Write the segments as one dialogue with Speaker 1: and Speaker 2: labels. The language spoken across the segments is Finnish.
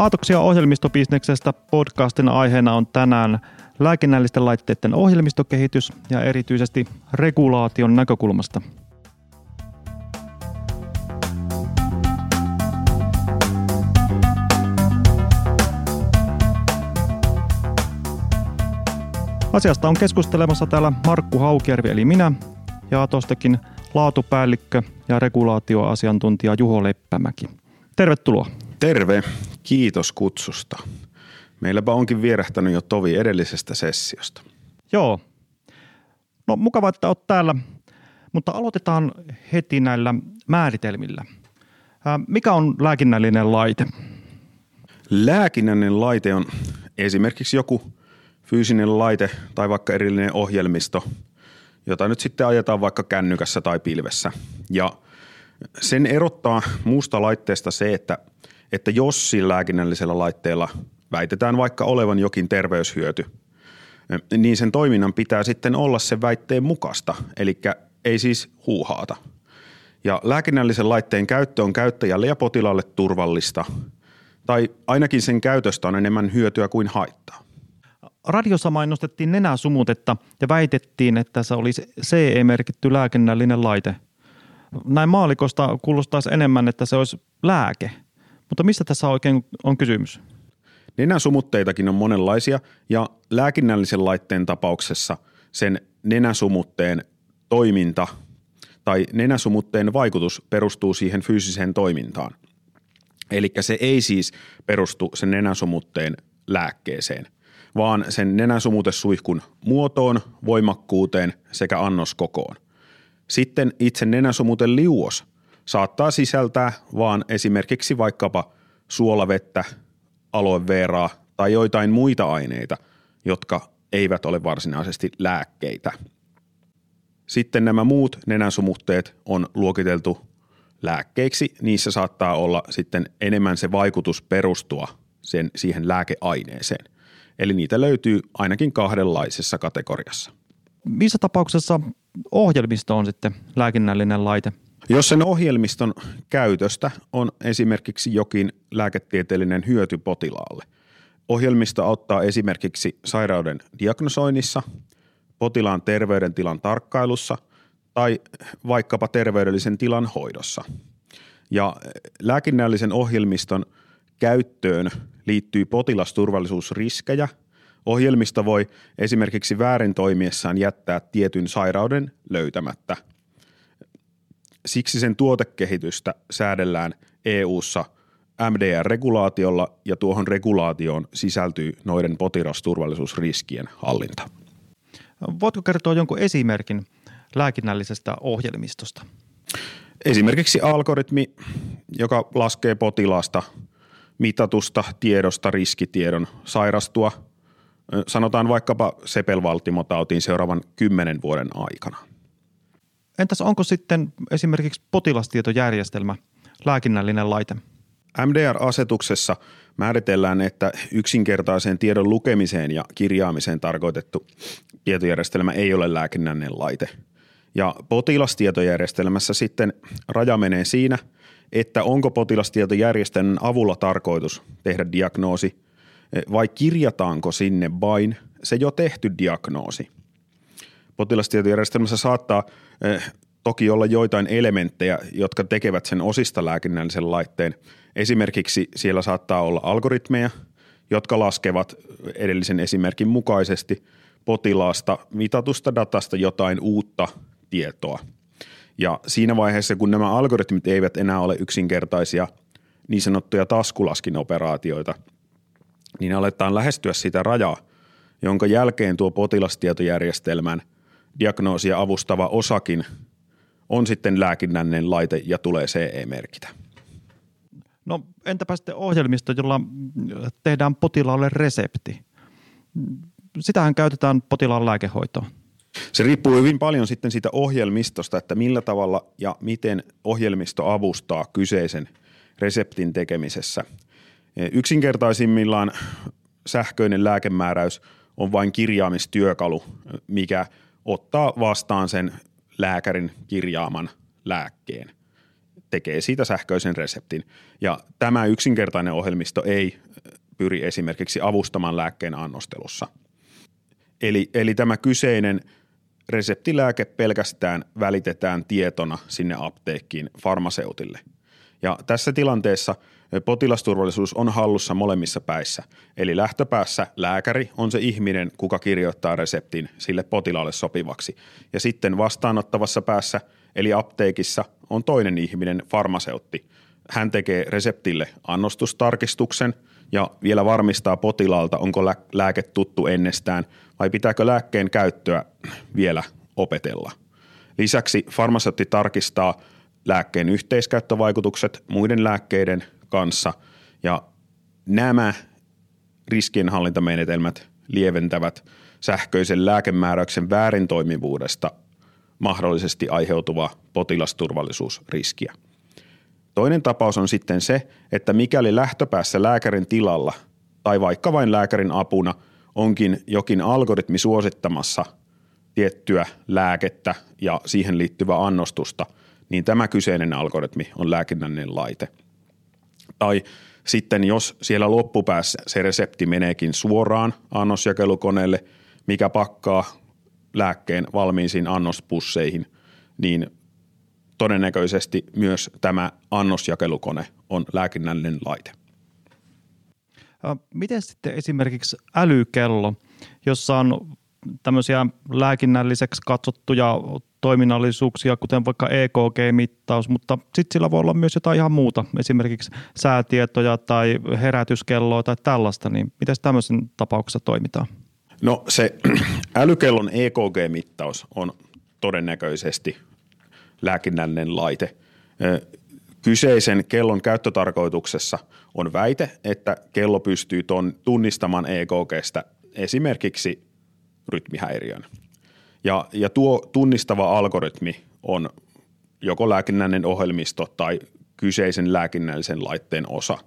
Speaker 1: Aatoksia ohjelmistobisneksestä podcastin aiheena on tänään lääkinnällisten laitteiden ohjelmistokehitys ja erityisesti regulaation näkökulmasta. Asiasta on keskustelemassa täällä Markku Haukjärvi eli minä ja Atostakin laatupäällikkö ja regulaatioasiantuntija Juho Leppämäki. Tervetuloa.
Speaker 2: Terve, kiitos kutsusta. Meilläpä onkin vierähtänyt jo tovi edellisestä sessiosta.
Speaker 1: Joo. No mukava, että olet täällä, mutta aloitetaan heti näillä määritelmillä. Mikä on lääkinnällinen laite?
Speaker 2: Lääkinnällinen laite on esimerkiksi joku fyysinen laite tai vaikka erillinen ohjelmisto, jota nyt sitten ajetaan vaikka kännykässä tai pilvessä. Ja sen erottaa muusta laitteesta se, että – että jos sillä lääkinnällisellä laitteella väitetään vaikka olevan jokin terveyshyöty, niin sen toiminnan pitää sitten olla se väitteen mukaista, eli ei siis huuhaata. Ja lääkinnällisen laitteen käyttö on käyttäjälle ja potilaalle turvallista, tai ainakin sen käytöstä on enemmän hyötyä kuin haittaa.
Speaker 1: Radiossa mainostettiin nenäsumutetta ja väitettiin, että se olisi CE-merkitty lääkinnällinen laite. Näin maalikosta kuulostaisi enemmän, että se olisi lääke – mutta mistä tässä oikein on kysymys?
Speaker 2: Nenäsumutteitakin on monenlaisia ja lääkinnällisen laitteen tapauksessa sen nenäsumutteen toiminta tai nenäsumutteen vaikutus perustuu siihen fyysiseen toimintaan. Eli se ei siis perustu sen nenäsumutteen lääkkeeseen, vaan sen nenäsumutesuihkun muotoon, voimakkuuteen sekä annoskokoon. Sitten itse nenäsumuten liuos saattaa sisältää vaan esimerkiksi vaikkapa suolavettä, aloe veraa tai joitain muita aineita, jotka eivät ole varsinaisesti lääkkeitä. Sitten nämä muut nenäsumutteet on luokiteltu lääkkeiksi. Niissä saattaa olla sitten enemmän se vaikutus perustua sen, siihen lääkeaineeseen. Eli niitä löytyy ainakin kahdenlaisessa kategoriassa.
Speaker 1: Missä tapauksessa ohjelmisto on sitten lääkinnällinen laite –
Speaker 2: jos sen ohjelmiston käytöstä on esimerkiksi jokin lääketieteellinen hyöty potilaalle, ohjelmisto auttaa esimerkiksi sairauden diagnosoinnissa, potilaan terveydentilan tarkkailussa tai vaikkapa terveydellisen tilan hoidossa. Ja lääkinnällisen ohjelmiston käyttöön liittyy potilasturvallisuusriskejä. Ohjelmisto voi esimerkiksi väärin toimiessaan jättää tietyn sairauden löytämättä – Siksi sen tuotekehitystä säädellään EU:ssa MDR-regulaatiolla ja tuohon regulaatioon sisältyy noiden potilasturvallisuusriskien hallinta.
Speaker 1: Voitko kertoa jonkun esimerkin lääkinnällisestä ohjelmistosta?
Speaker 2: Esimerkiksi algoritmi, joka laskee potilaasta mitatusta tiedosta riskitiedon sairastua, sanotaan vaikkapa sepelvaltimotautiin seuraavan kymmenen vuoden aikana.
Speaker 1: Entäs onko sitten esimerkiksi potilastietojärjestelmä lääkinnällinen laite?
Speaker 2: MDR-asetuksessa määritellään, että yksinkertaiseen tiedon lukemiseen ja kirjaamiseen tarkoitettu tietojärjestelmä ei ole lääkinnällinen laite. Ja potilastietojärjestelmässä sitten raja menee siinä, että onko potilastietojärjestelmän avulla tarkoitus tehdä diagnoosi vai kirjataanko sinne vain se jo tehty diagnoosi – Potilastietojärjestelmässä saattaa eh, toki olla joitain elementtejä, jotka tekevät sen osista lääkinnällisen laitteen. Esimerkiksi siellä saattaa olla algoritmeja, jotka laskevat edellisen esimerkin mukaisesti potilaasta mitatusta datasta jotain uutta tietoa. Ja siinä vaiheessa, kun nämä algoritmit eivät enää ole yksinkertaisia niin sanottuja taskulaskin operaatioita, niin aletaan lähestyä sitä rajaa, jonka jälkeen tuo potilastietojärjestelmän – diagnoosia avustava osakin on sitten lääkinnällinen laite ja tulee CE-merkitä.
Speaker 1: No entäpä sitten ohjelmisto, jolla tehdään potilaalle resepti? Sitähän käytetään potilaan lääkehoitoon.
Speaker 2: Se riippuu hyvin paljon sitten siitä ohjelmistosta, että millä tavalla ja miten ohjelmisto avustaa kyseisen reseptin tekemisessä. Yksinkertaisimmillaan sähköinen lääkemääräys on vain kirjaamistyökalu, mikä – ottaa vastaan sen lääkärin kirjaaman lääkkeen, tekee siitä sähköisen reseptin. Ja tämä yksinkertainen ohjelmisto ei pyri esimerkiksi avustamaan lääkkeen annostelussa. Eli, eli tämä kyseinen reseptilääke pelkästään välitetään tietona sinne apteekkiin farmaseutille. Ja tässä tilanteessa potilasturvallisuus on hallussa molemmissa päissä. Eli lähtöpäässä lääkäri on se ihminen, kuka kirjoittaa reseptin sille potilaalle sopivaksi. Ja sitten vastaanottavassa päässä, eli apteekissa, on toinen ihminen, farmaseutti. Hän tekee reseptille annostustarkistuksen ja vielä varmistaa potilaalta, onko lääke tuttu ennestään vai pitääkö lääkkeen käyttöä vielä opetella. Lisäksi farmaseutti tarkistaa lääkkeen yhteiskäyttövaikutukset muiden lääkkeiden kanssa ja nämä riskienhallintamenetelmät lieventävät sähköisen lääkemääräyksen väärintoimivuudesta mahdollisesti aiheutuvaa potilasturvallisuusriskiä. Toinen tapaus on sitten se, että mikäli lähtöpäässä lääkärin tilalla tai vaikka vain lääkärin apuna onkin jokin algoritmi suosittamassa tiettyä lääkettä ja siihen liittyvää annostusta, niin tämä kyseinen algoritmi on lääkinnällinen laite. Tai sitten jos siellä loppupäässä se resepti meneekin suoraan annosjakelukoneelle, mikä pakkaa lääkkeen valmiisiin annospusseihin, niin todennäköisesti myös tämä annosjakelukone on lääkinnällinen laite.
Speaker 1: Miten sitten esimerkiksi älykello, jossa on tämmöisiä lääkinnälliseksi katsottuja toiminnallisuuksia, kuten vaikka EKG-mittaus, mutta sitten sillä voi olla myös jotain ihan muuta, esimerkiksi säätietoja tai herätyskelloa tai tällaista, niin miten tämmöisen tapauksessa toimitaan?
Speaker 2: No se älykellon EKG-mittaus on todennäköisesti lääkinnällinen laite. Kyseisen kellon käyttötarkoituksessa on väite, että kello pystyy tunnistamaan EKGstä esimerkiksi rytmihäiriön. Ja, ja tuo tunnistava algoritmi on joko lääkinnällinen ohjelmisto tai kyseisen lääkinnällisen laitteen osa.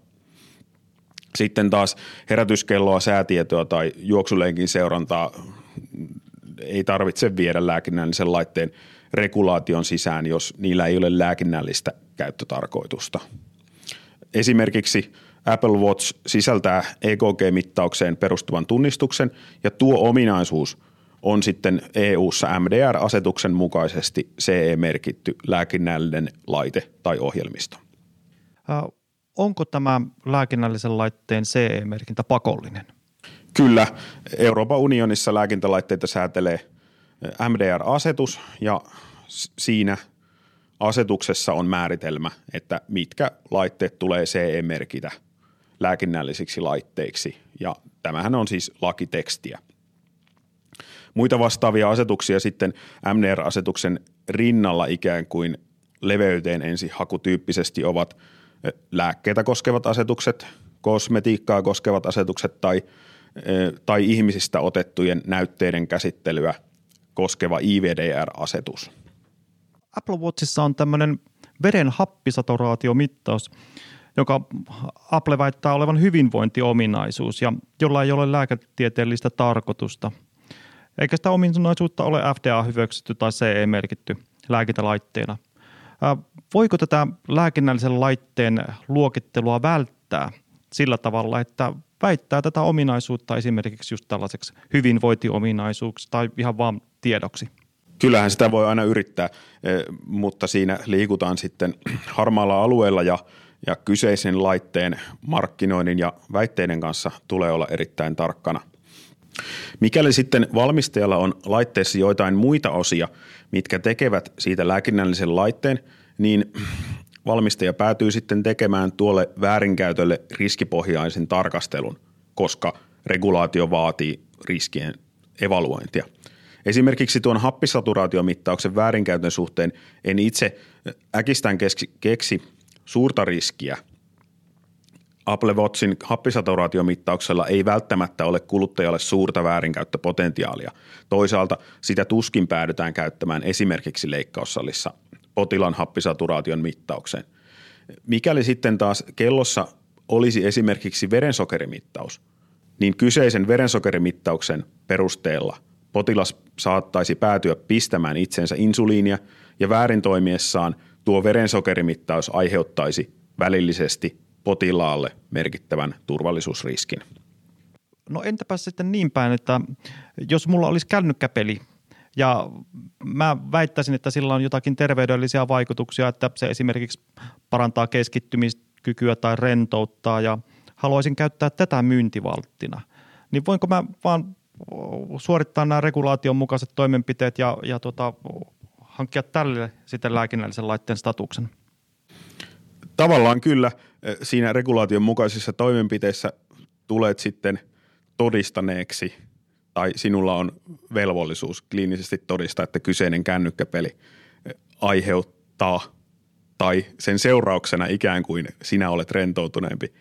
Speaker 2: Sitten taas herätyskelloa, säätietoa tai juoksulenkin seurantaa ei tarvitse viedä lääkinnällisen laitteen regulaation sisään, jos niillä ei ole lääkinnällistä käyttötarkoitusta. Esimerkiksi Apple Watch sisältää EKG-mittaukseen perustuvan tunnistuksen ja tuo ominaisuus on sitten EU-ssa MDR-asetuksen mukaisesti CE-merkitty lääkinnällinen laite tai ohjelmisto.
Speaker 1: onko tämä lääkinnällisen laitteen CE-merkintä pakollinen?
Speaker 2: Kyllä. Euroopan unionissa lääkintälaitteita säätelee MDR-asetus ja siinä asetuksessa on määritelmä, että mitkä laitteet tulee CE-merkitä lääkinnällisiksi laitteiksi ja tämähän on siis lakitekstiä. Muita vastaavia asetuksia sitten MDR-asetuksen rinnalla ikään kuin leveyteen ensihakutyyppisesti ovat lääkkeitä koskevat asetukset, kosmetiikkaa koskevat asetukset tai, tai ihmisistä otettujen näytteiden käsittelyä koskeva IVDR-asetus.
Speaker 1: Apple Watchissa on tämmöinen veren happisaturaatiomittaus, joka Apple väittää olevan hyvinvointiominaisuus ja jolla ei ole lääketieteellistä tarkoitusta. Eikä sitä ominaisuutta ole FDA hyväksytty tai CE-merkitty lääkintälaitteena. Voiko tätä lääkinnällisen laitteen luokittelua välttää sillä tavalla, että väittää tätä ominaisuutta esimerkiksi just tällaiseksi hyvinvointiominaisuuksi tai ihan vaan tiedoksi?
Speaker 2: Kyllähän sitä voi aina yrittää, mutta siinä liikutaan sitten harmaalla alueella ja, ja kyseisen laitteen markkinoinnin ja väitteiden kanssa tulee olla erittäin tarkkana. Mikäli sitten valmistajalla on laitteessa joitain muita osia, mitkä tekevät siitä lääkinnällisen laitteen, niin valmistaja päätyy sitten tekemään tuolle väärinkäytölle riskipohjaisen tarkastelun, koska regulaatio vaatii riskien evaluointia. Esimerkiksi tuon happisaturaatiomittauksen väärinkäytön suhteen en itse äkistään keksi suurta riskiä. Apple Watchin happisaturaatiomittauksella ei välttämättä ole kuluttajalle suurta väärinkäyttöpotentiaalia. Toisaalta sitä tuskin päädytään käyttämään esimerkiksi leikkaussalissa potilaan happisaturaation mittaukseen. Mikäli sitten taas kellossa olisi esimerkiksi verensokerimittaus, niin kyseisen verensokerimittauksen perusteella potilas saattaisi päätyä pistämään itsensä insuliinia ja väärin toimiessaan tuo verensokerimittaus aiheuttaisi välillisesti potilaalle merkittävän turvallisuusriskin.
Speaker 1: No entäpä sitten niin päin, että jos mulla olisi kännykkäpeli ja mä väittäisin, että sillä on jotakin terveydellisiä vaikutuksia, että se esimerkiksi parantaa keskittymiskykyä tai rentouttaa ja haluaisin käyttää tätä myyntivalttina. Niin voinko mä vaan suorittaa nämä regulaation mukaiset toimenpiteet ja, ja tota, hankkia tälle sitten lääkinnällisen laitteen statuksen?
Speaker 2: Tavallaan kyllä. Siinä regulaation mukaisissa toimenpiteissä tulet sitten todistaneeksi tai sinulla on velvollisuus kliinisesti todistaa, että kyseinen kännykkäpeli aiheuttaa tai sen seurauksena ikään kuin sinä olet rentoutuneempi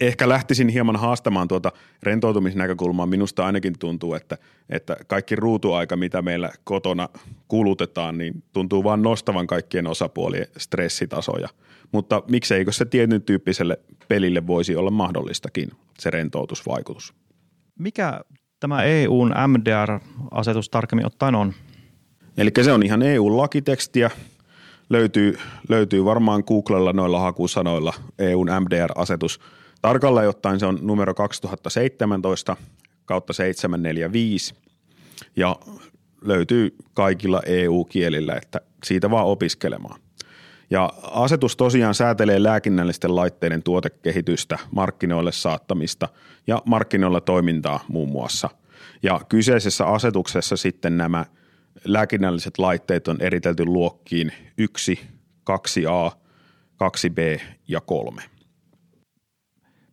Speaker 2: ehkä lähtisin hieman haastamaan tuota rentoutumisnäkökulmaa. Minusta ainakin tuntuu, että, että kaikki ruutuaika, mitä meillä kotona kulutetaan, niin tuntuu vain nostavan kaikkien osapuolien stressitasoja. Mutta mikseikö se tietyn tyyppiselle pelille voisi olla mahdollistakin, se rentoutusvaikutus?
Speaker 1: Mikä tämä EUn MDR-asetus tarkemmin ottaen on?
Speaker 2: Eli se on ihan EU-lakitekstiä, löytyy, löytyy varmaan Googlella noilla hakusanoilla EUn MDR-asetus – Tarkalleen ottaen se on numero 2017 kautta 745 ja löytyy kaikilla EU-kielillä, että siitä vaan opiskelemaan. Ja asetus tosiaan säätelee lääkinnällisten laitteiden tuotekehitystä, markkinoille saattamista ja markkinoilla toimintaa muun muassa. Ja kyseisessä asetuksessa sitten nämä lääkinnälliset laitteet on eritelty luokkiin 1, 2a, 2b ja 3.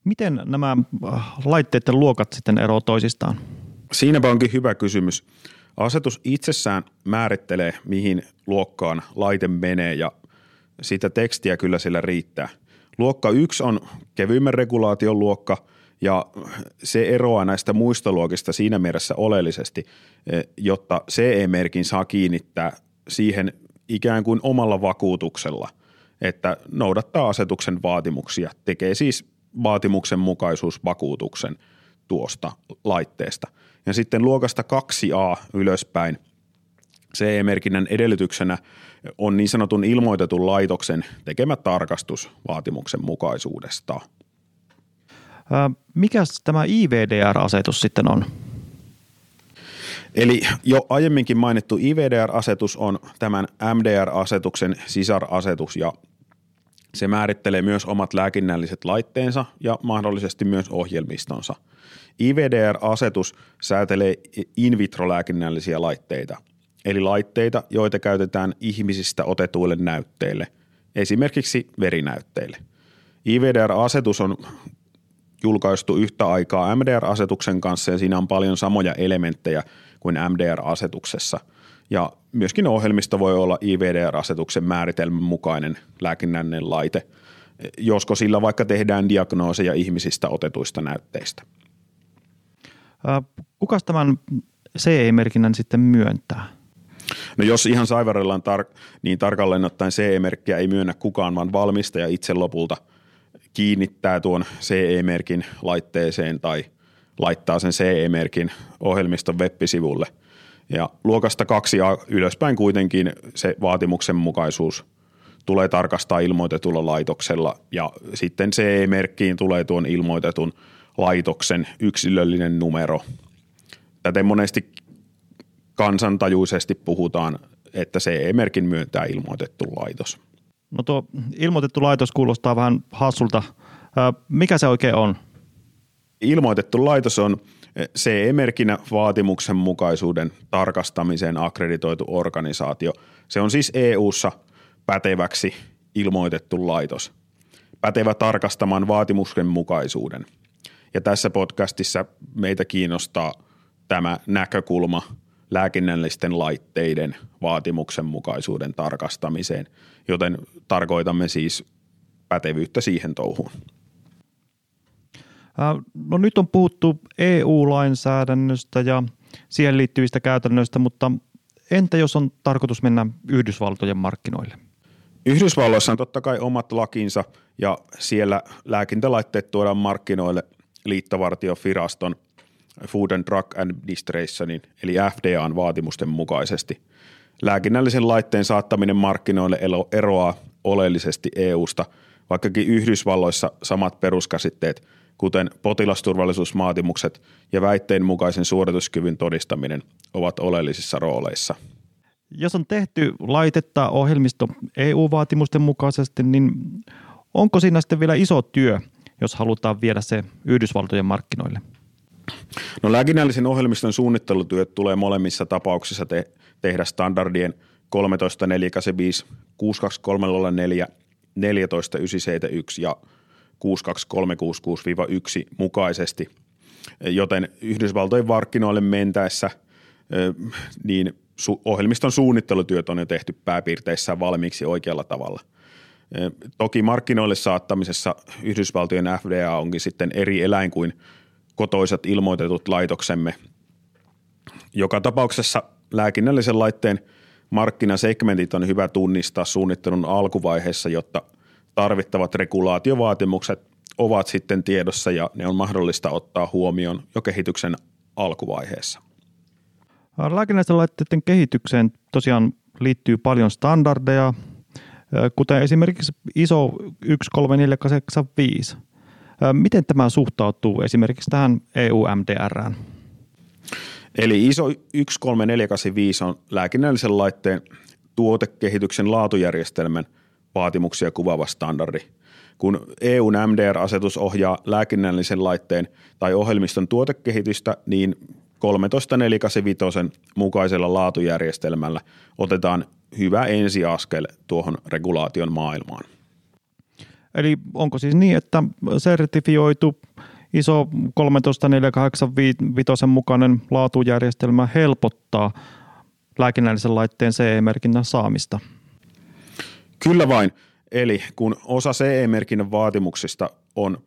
Speaker 1: Miten nämä äh, laitteiden luokat sitten eroavat toisistaan?
Speaker 2: Siinäpä onkin hyvä kysymys. Asetus itsessään määrittelee, mihin luokkaan laite menee ja sitä tekstiä kyllä sillä riittää. Luokka 1 on kevyimmän regulaation luokka ja se eroaa näistä muista luokista siinä mielessä oleellisesti, eh, jotta CE-merkin saa kiinnittää siihen ikään kuin omalla vakuutuksella, että noudattaa asetuksen vaatimuksia, tekee siis vaatimuksen mukaisuusvakuutuksen tuosta laitteesta. Ja sitten luokasta 2A ylöspäin CE-merkinnän edellytyksenä on niin sanotun ilmoitetun laitoksen tekemä tarkastus vaatimuksen mukaisuudesta.
Speaker 1: Mikä tämä IVDR-asetus sitten on?
Speaker 2: Eli jo aiemminkin mainittu IVDR-asetus on tämän MDR-asetuksen sisarasetus ja se määrittelee myös omat lääkinnälliset laitteensa ja mahdollisesti myös ohjelmistonsa. IVDR-asetus säätelee in vitro-lääkinnällisiä laitteita, eli laitteita, joita käytetään ihmisistä otetuille näytteille, esimerkiksi verinäytteille. IVDR-asetus on julkaistu yhtä aikaa MDR-asetuksen kanssa ja siinä on paljon samoja elementtejä kuin MDR-asetuksessa – ja myöskin ohjelmisto voi olla IVDR-asetuksen määritelmän mukainen lääkinnällinen laite, josko sillä vaikka tehdään diagnooseja ihmisistä otetuista näytteistä.
Speaker 1: Kuka tämän CE-merkinnän sitten myöntää?
Speaker 2: No jos ihan saivarellaan tar- niin tarkalleen ottaen CE-merkkiä ei myönnä kukaan, vaan valmistaja itse lopulta kiinnittää tuon CE-merkin laitteeseen tai laittaa sen CE-merkin ohjelmiston web-sivulle – ja luokasta kaksi ja ylöspäin kuitenkin se vaatimuksen mukaisuus tulee tarkastaa ilmoitetulla laitoksella ja sitten CE-merkkiin tulee tuon ilmoitetun laitoksen yksilöllinen numero. Täten monesti kansantajuisesti puhutaan, että CE-merkin myöntää ilmoitettu laitos.
Speaker 1: No tuo ilmoitettu laitos kuulostaa vähän hassulta. Mikä se oikein on?
Speaker 2: Ilmoitettu laitos on CE-merkinä vaatimuksen mukaisuuden tarkastamiseen akkreditoitu organisaatio. Se on siis EU-ssa päteväksi ilmoitettu laitos. Pätevä tarkastamaan vaatimuksen mukaisuuden. Ja tässä podcastissa meitä kiinnostaa tämä näkökulma lääkinnällisten laitteiden vaatimuksen mukaisuuden tarkastamiseen, joten tarkoitamme siis pätevyyttä siihen touhuun.
Speaker 1: No nyt on puhuttu EU-lainsäädännöstä ja siihen liittyvistä käytännöistä, mutta entä jos on tarkoitus mennä Yhdysvaltojen markkinoille?
Speaker 2: Yhdysvalloissa on totta kai omat lakinsa ja siellä lääkintälaitteet tuodaan markkinoille liittovartiofiraston Food and Drug Administrationin eli FDAn vaatimusten mukaisesti. Lääkinnällisen laitteen saattaminen markkinoille eroaa oleellisesti EUsta, vaikkakin Yhdysvalloissa samat peruskäsitteet, kuten potilasturvallisuusvaatimukset ja väitteen mukaisen suorituskyvyn todistaminen, ovat oleellisissa rooleissa.
Speaker 1: Jos on tehty laitetta ohjelmisto EU-vaatimusten mukaisesti, niin onko siinä sitten vielä iso työ, jos halutaan viedä se Yhdysvaltojen markkinoille?
Speaker 2: No lääkinnällisen ohjelmiston suunnittelutyöt tulee molemmissa tapauksissa te- tehdä standardien 13485, 62304, 14971 ja 62366-1 mukaisesti, joten Yhdysvaltojen markkinoille mentäessä niin ohjelmiston suunnittelutyöt on jo tehty pääpiirteissään valmiiksi oikealla tavalla. Toki markkinoille saattamisessa Yhdysvaltojen FDA onkin sitten eri eläin kuin kotoisat ilmoitetut laitoksemme. Joka tapauksessa lääkinnällisen laitteen markkinasegmentit on hyvä tunnistaa suunnittelun alkuvaiheessa, jotta tarvittavat regulaatiovaatimukset ovat sitten tiedossa ja ne on mahdollista ottaa huomioon jo kehityksen alkuvaiheessa.
Speaker 1: Lääkinnällisten laitteiden kehitykseen tosiaan liittyy paljon standardeja, kuten esimerkiksi ISO 13485. Miten tämä suhtautuu esimerkiksi tähän EU-MDRään?
Speaker 2: Eli ISO 13485 on lääkinnällisen laitteen tuotekehityksen laatujärjestelmän vaatimuksia kuvaava standardi. Kun EUn MDR-asetus ohjaa lääkinnällisen laitteen tai ohjelmiston tuotekehitystä, niin 13.485 mukaisella laatujärjestelmällä otetaan hyvä ensiaskel tuohon regulaation maailmaan.
Speaker 1: Eli onko siis niin, että sertifioitu iso 13.485 mukainen laatujärjestelmä helpottaa lääkinnällisen laitteen CE-merkinnän saamista?
Speaker 2: Kyllä vain. Eli kun osa CE-merkinnän vaatimuksista on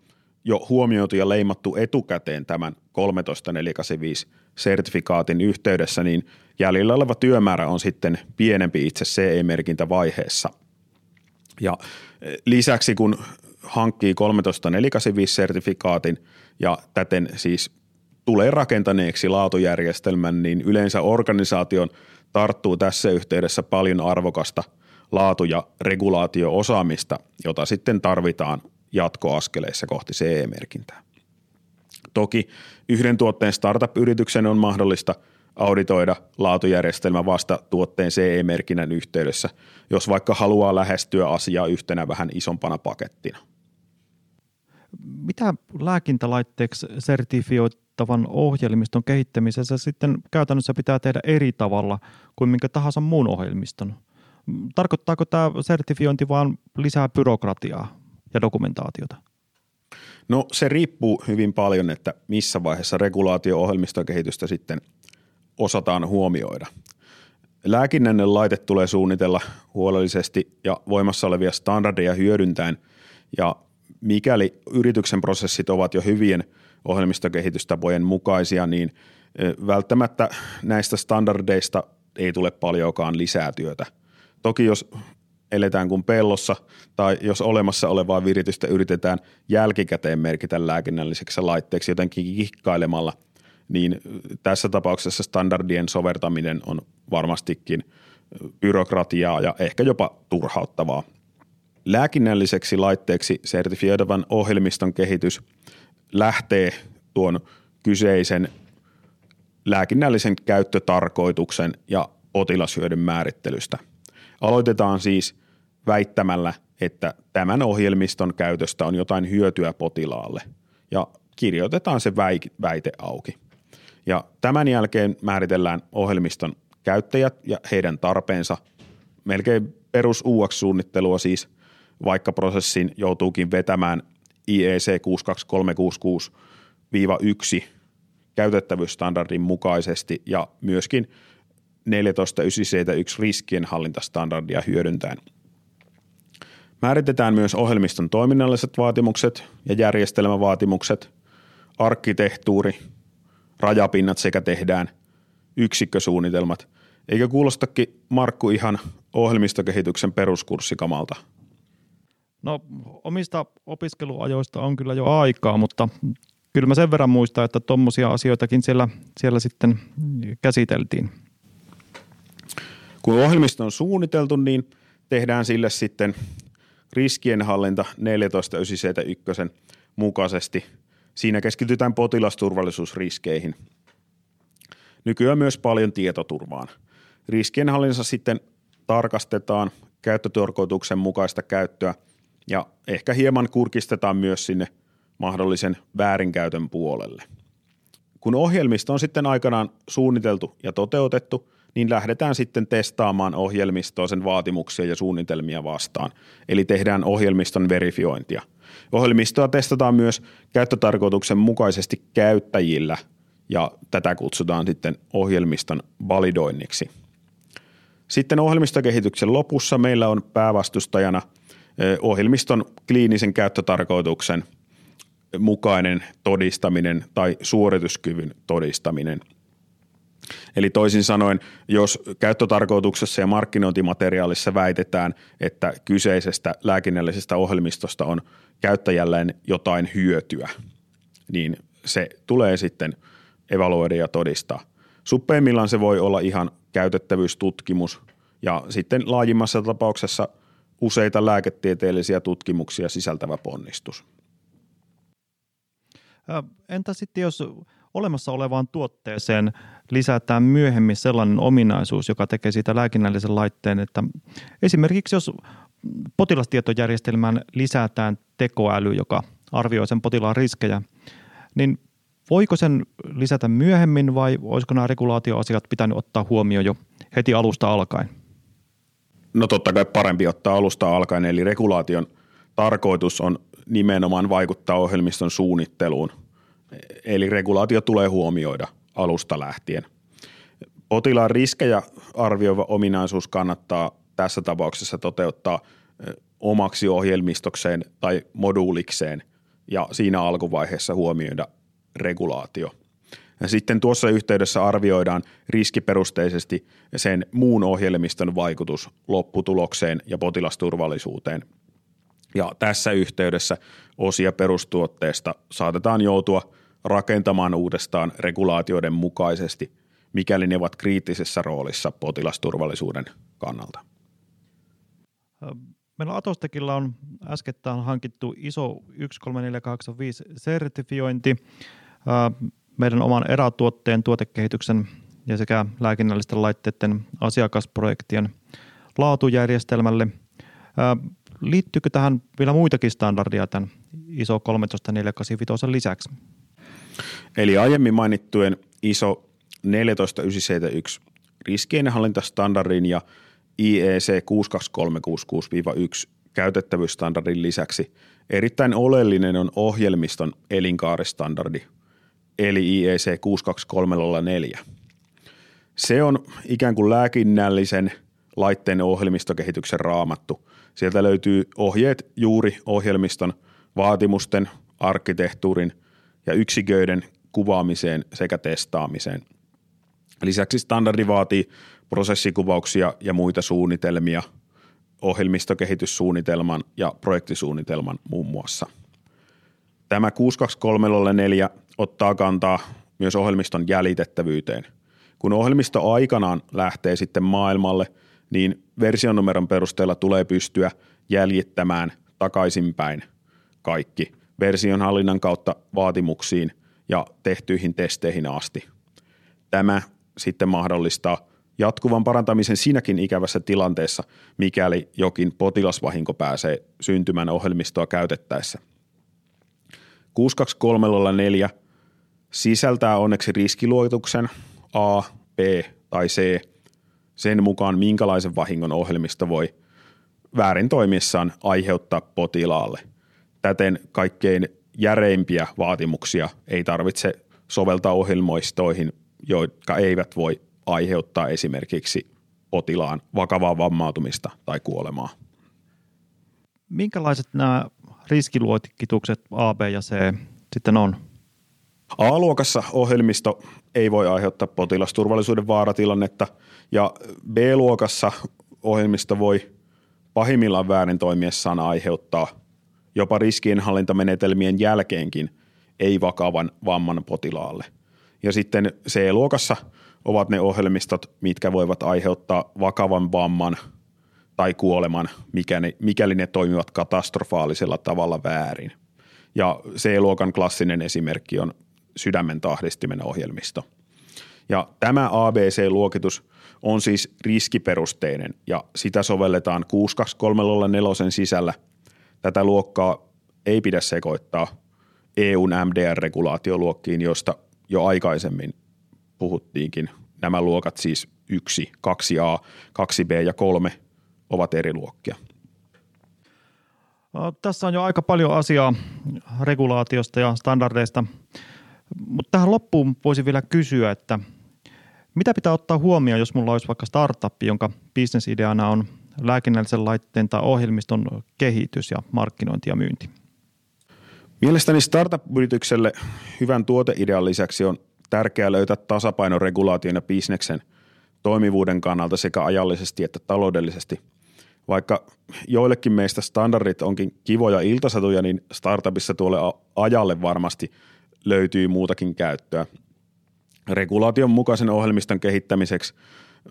Speaker 2: jo huomioitu ja leimattu etukäteen tämän 13.485 sertifikaatin yhteydessä, niin jäljellä oleva työmäärä on sitten pienempi itse CE-merkintävaiheessa. Ja eh, lisäksi kun hankkii 13485 sertifikaatin ja täten siis tulee rakentaneeksi laatujärjestelmän, niin yleensä organisaation tarttuu tässä yhteydessä paljon arvokasta laatu- ja regulaatio-osaamista, jota sitten tarvitaan jatkoaskeleissa kohti CE-merkintää. Toki yhden tuotteen startup-yrityksen on mahdollista auditoida laatujärjestelmä vasta tuotteen CE-merkinnän yhteydessä, jos vaikka haluaa lähestyä asiaa yhtenä vähän isompana pakettina.
Speaker 1: Mitä lääkintälaitteeksi sertifioittavan ohjelmiston kehittämisessä sitten käytännössä pitää tehdä eri tavalla kuin minkä tahansa muun ohjelmiston? Tarkoittaako tämä sertifiointi vain lisää byrokratiaa ja dokumentaatiota?
Speaker 2: No se riippuu hyvin paljon, että missä vaiheessa regulaatio-ohjelmiston kehitystä sitten osataan huomioida. Lääkinnännen laite tulee suunnitella huolellisesti ja voimassa olevia standardeja hyödyntäen ja mikäli yrityksen prosessit ovat jo hyvien ohjelmistokehitystapojen mukaisia, niin välttämättä näistä standardeista ei tule paljonkaan lisää työtä. Toki jos eletään kuin pellossa tai jos olemassa olevaa viritystä yritetään jälkikäteen merkitä lääkinnälliseksi laitteeksi jotenkin kikkailemalla, niin tässä tapauksessa standardien sovertaminen on varmastikin byrokratiaa ja ehkä jopa turhauttavaa. Lääkinnälliseksi laitteeksi sertifioidavan ohjelmiston kehitys lähtee tuon kyseisen lääkinnällisen käyttötarkoituksen ja potilashyödyn määrittelystä. Aloitetaan siis väittämällä, että tämän ohjelmiston käytöstä on jotain hyötyä potilaalle ja kirjoitetaan se väite auki. Ja tämän jälkeen määritellään ohjelmiston käyttäjät ja heidän tarpeensa. Melkein perus UX-suunnittelua siis, vaikka prosessin joutuukin vetämään IEC 62366-1 käytettävyysstandardin mukaisesti ja myöskin 14971 riskienhallintastandardia hyödyntäen. Määritetään myös ohjelmiston toiminnalliset vaatimukset ja järjestelmävaatimukset, arkkitehtuuri, rajapinnat sekä tehdään yksikkösuunnitelmat. Eikö kuulostakin Markku ihan ohjelmistokehityksen peruskurssikamalta?
Speaker 1: No omista opiskeluajoista on kyllä jo aikaa, mutta kyllä mä sen verran muistan, että tuommoisia asioitakin siellä, siellä sitten käsiteltiin.
Speaker 2: Kun ohjelmisto on suunniteltu, niin tehdään sille sitten riskienhallinta 14971 mukaisesti. Siinä keskitytään potilasturvallisuusriskeihin. Nykyään myös paljon tietoturvaan. Riskienhallinnassa sitten tarkastetaan käyttötarkoituksen mukaista käyttöä ja ehkä hieman kurkistetaan myös sinne mahdollisen väärinkäytön puolelle. Kun ohjelmisto on sitten aikanaan suunniteltu ja toteutettu, niin lähdetään sitten testaamaan ohjelmistoa sen vaatimuksia ja suunnitelmia vastaan. Eli tehdään ohjelmiston verifiointia. Ohjelmistoa testataan myös käyttötarkoituksen mukaisesti käyttäjillä ja tätä kutsutaan sitten ohjelmiston validoinniksi. Sitten ohjelmistokehityksen lopussa meillä on päävastustajana ohjelmiston kliinisen käyttötarkoituksen mukainen todistaminen tai suorituskyvyn todistaminen – Eli toisin sanoen, jos käyttötarkoituksessa ja markkinointimateriaalissa väitetään, että kyseisestä lääkinnällisestä ohjelmistosta on käyttäjälleen jotain hyötyä, niin se tulee sitten evaluoida ja todistaa. Suppeimmillaan se voi olla ihan käytettävyystutkimus ja sitten laajimmassa tapauksessa useita lääketieteellisiä tutkimuksia sisältävä ponnistus.
Speaker 1: Entä sitten jos olemassa olevaan tuotteeseen lisätään myöhemmin sellainen ominaisuus, joka tekee siitä lääkinnällisen laitteen, että esimerkiksi jos potilastietojärjestelmään lisätään tekoäly, joka arvioi sen potilaan riskejä, niin voiko sen lisätä myöhemmin vai olisiko nämä regulaatioasiat pitänyt ottaa huomioon jo heti alusta alkaen?
Speaker 2: No totta kai parempi ottaa alusta alkaen, eli regulaation tarkoitus on nimenomaan vaikuttaa ohjelmiston suunnitteluun – Eli regulaatio tulee huomioida alusta lähtien. Potilaan riskejä arvioiva ominaisuus kannattaa tässä tapauksessa toteuttaa omaksi ohjelmistokseen tai moduulikseen ja siinä alkuvaiheessa huomioida regulaatio. Ja sitten tuossa yhteydessä arvioidaan riskiperusteisesti sen muun ohjelmiston vaikutus lopputulokseen ja potilasturvallisuuteen. Ja tässä yhteydessä osia perustuotteesta saatetaan joutua rakentamaan uudestaan regulaatioiden mukaisesti, mikäli ne ovat kriittisessä roolissa potilasturvallisuuden kannalta.
Speaker 1: Meillä Atostekilla on äskettäin hankittu ISO 13485 sertifiointi meidän oman erätuotteen tuotekehityksen ja sekä lääkinnällisten laitteiden asiakasprojektien laatujärjestelmälle. Liittyykö tähän vielä muitakin standardia tämän ISO 13485 lisäksi?
Speaker 2: Eli aiemmin mainittujen ISO 14971 riskienhallintastandardin ja IEC 62366-1 käytettävyysstandardin lisäksi erittäin oleellinen on ohjelmiston elinkaaristandardi, eli IEC 62304. Se on ikään kuin lääkinnällisen laitteen ohjelmistokehityksen raamattu. Sieltä löytyy ohjeet juuri ohjelmiston vaatimusten, arkkitehtuurin – ja yksiköiden kuvaamiseen sekä testaamiseen. Lisäksi standardi vaatii prosessikuvauksia ja muita suunnitelmia, ohjelmistokehityssuunnitelman ja projektisuunnitelman muun muassa. Tämä 62304 ottaa kantaa myös ohjelmiston jäljitettävyyteen. Kun ohjelmisto aikanaan lähtee sitten maailmalle, niin versionumeron perusteella tulee pystyä jäljittämään takaisinpäin kaikki versionhallinnan kautta vaatimuksiin ja tehtyihin testeihin asti. Tämä sitten mahdollistaa jatkuvan parantamisen siinäkin ikävässä tilanteessa, mikäli jokin potilasvahinko pääsee syntymään ohjelmistoa käytettäessä. 62304 sisältää onneksi riskiluokituksen A, B tai C sen mukaan, minkälaisen vahingon ohjelmisto voi väärin toimiessaan aiheuttaa potilaalle – Täten kaikkein järeimpiä vaatimuksia ei tarvitse soveltaa ohjelmoistoihin, jotka eivät voi aiheuttaa esimerkiksi potilaan vakavaa vammautumista tai kuolemaa.
Speaker 1: Minkälaiset nämä riskiluokitukset A, B ja C sitten on?
Speaker 2: A-luokassa ohjelmisto ei voi aiheuttaa potilasturvallisuuden vaaratilannetta ja B-luokassa ohjelmisto voi pahimmillaan väärin toimiessaan aiheuttaa jopa riskienhallintamenetelmien jälkeenkin ei vakavan vamman potilaalle. Ja sitten C-luokassa ovat ne ohjelmistot, mitkä voivat aiheuttaa vakavan vamman tai kuoleman, mikäli, mikäli ne toimivat katastrofaalisella tavalla väärin. Ja C-luokan klassinen esimerkki on sydämen tahdistimen ohjelmisto. Ja tämä ABC-luokitus on siis riskiperusteinen ja sitä sovelletaan 62304 sisällä. Tätä luokkaa ei pidä sekoittaa EUn MDR-regulaatioluokkiin, josta jo aikaisemmin puhuttiinkin. Nämä luokat siis 1, 2A, 2B ja 3 ovat eri luokkia.
Speaker 1: Tässä on jo aika paljon asiaa regulaatiosta ja standardeista, mutta tähän loppuun voisi vielä kysyä, että mitä pitää ottaa huomioon, jos mulla olisi vaikka startup, jonka bisnesideana on lääkinnällisen laitteen tai ohjelmiston kehitys ja markkinointi ja myynti?
Speaker 2: Mielestäni startup-yritykselle hyvän tuoteidean lisäksi on tärkeää löytää tasapaino regulaation ja bisneksen toimivuuden kannalta sekä ajallisesti että taloudellisesti. Vaikka joillekin meistä standardit onkin kivoja iltasatuja, niin startupissa tuolle ajalle varmasti löytyy muutakin käyttöä. Regulaation mukaisen ohjelmiston kehittämiseksi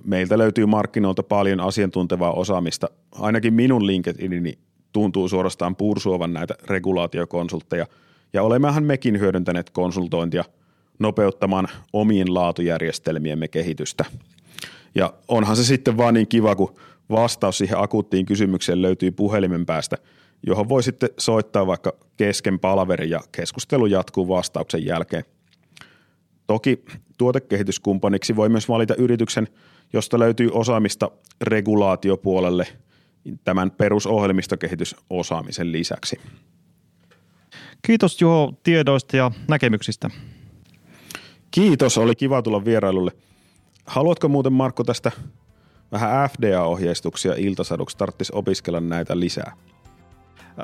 Speaker 2: meiltä löytyy markkinoilta paljon asiantuntevaa osaamista. Ainakin minun LinkedInini tuntuu suorastaan pursuovan näitä regulaatiokonsultteja, ja olemmehan mekin hyödyntäneet konsultointia nopeuttamaan omien laatujärjestelmiemme kehitystä. Ja onhan se sitten vaan niin kiva, kun vastaus siihen akuuttiin kysymykseen löytyy puhelimen päästä, johon voi sitten soittaa vaikka kesken palaveri ja keskustelu jatkuu vastauksen jälkeen. Toki tuotekehityskumppaniksi voi myös valita yrityksen, josta löytyy osaamista regulaatiopuolelle tämän perusohjelmistokehitysosaamisen lisäksi.
Speaker 1: Kiitos Juho tiedoista ja näkemyksistä.
Speaker 2: Kiitos, oli kiva tulla vierailulle. Haluatko muuten Markko tästä vähän FDA-ohjeistuksia iltasaduksi, tarvitsisi opiskella näitä lisää?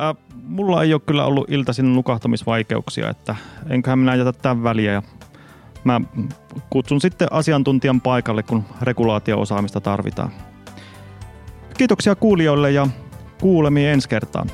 Speaker 1: Äh, mulla ei ole kyllä ollut iltaisin nukahtamisvaikeuksia, että enköhän minä jätä tämän väliä ja mä kutsun sitten asiantuntijan paikalle, kun regulaatio-osaamista tarvitaan. Kiitoksia kuulijoille ja kuulemiin ensi kertaan.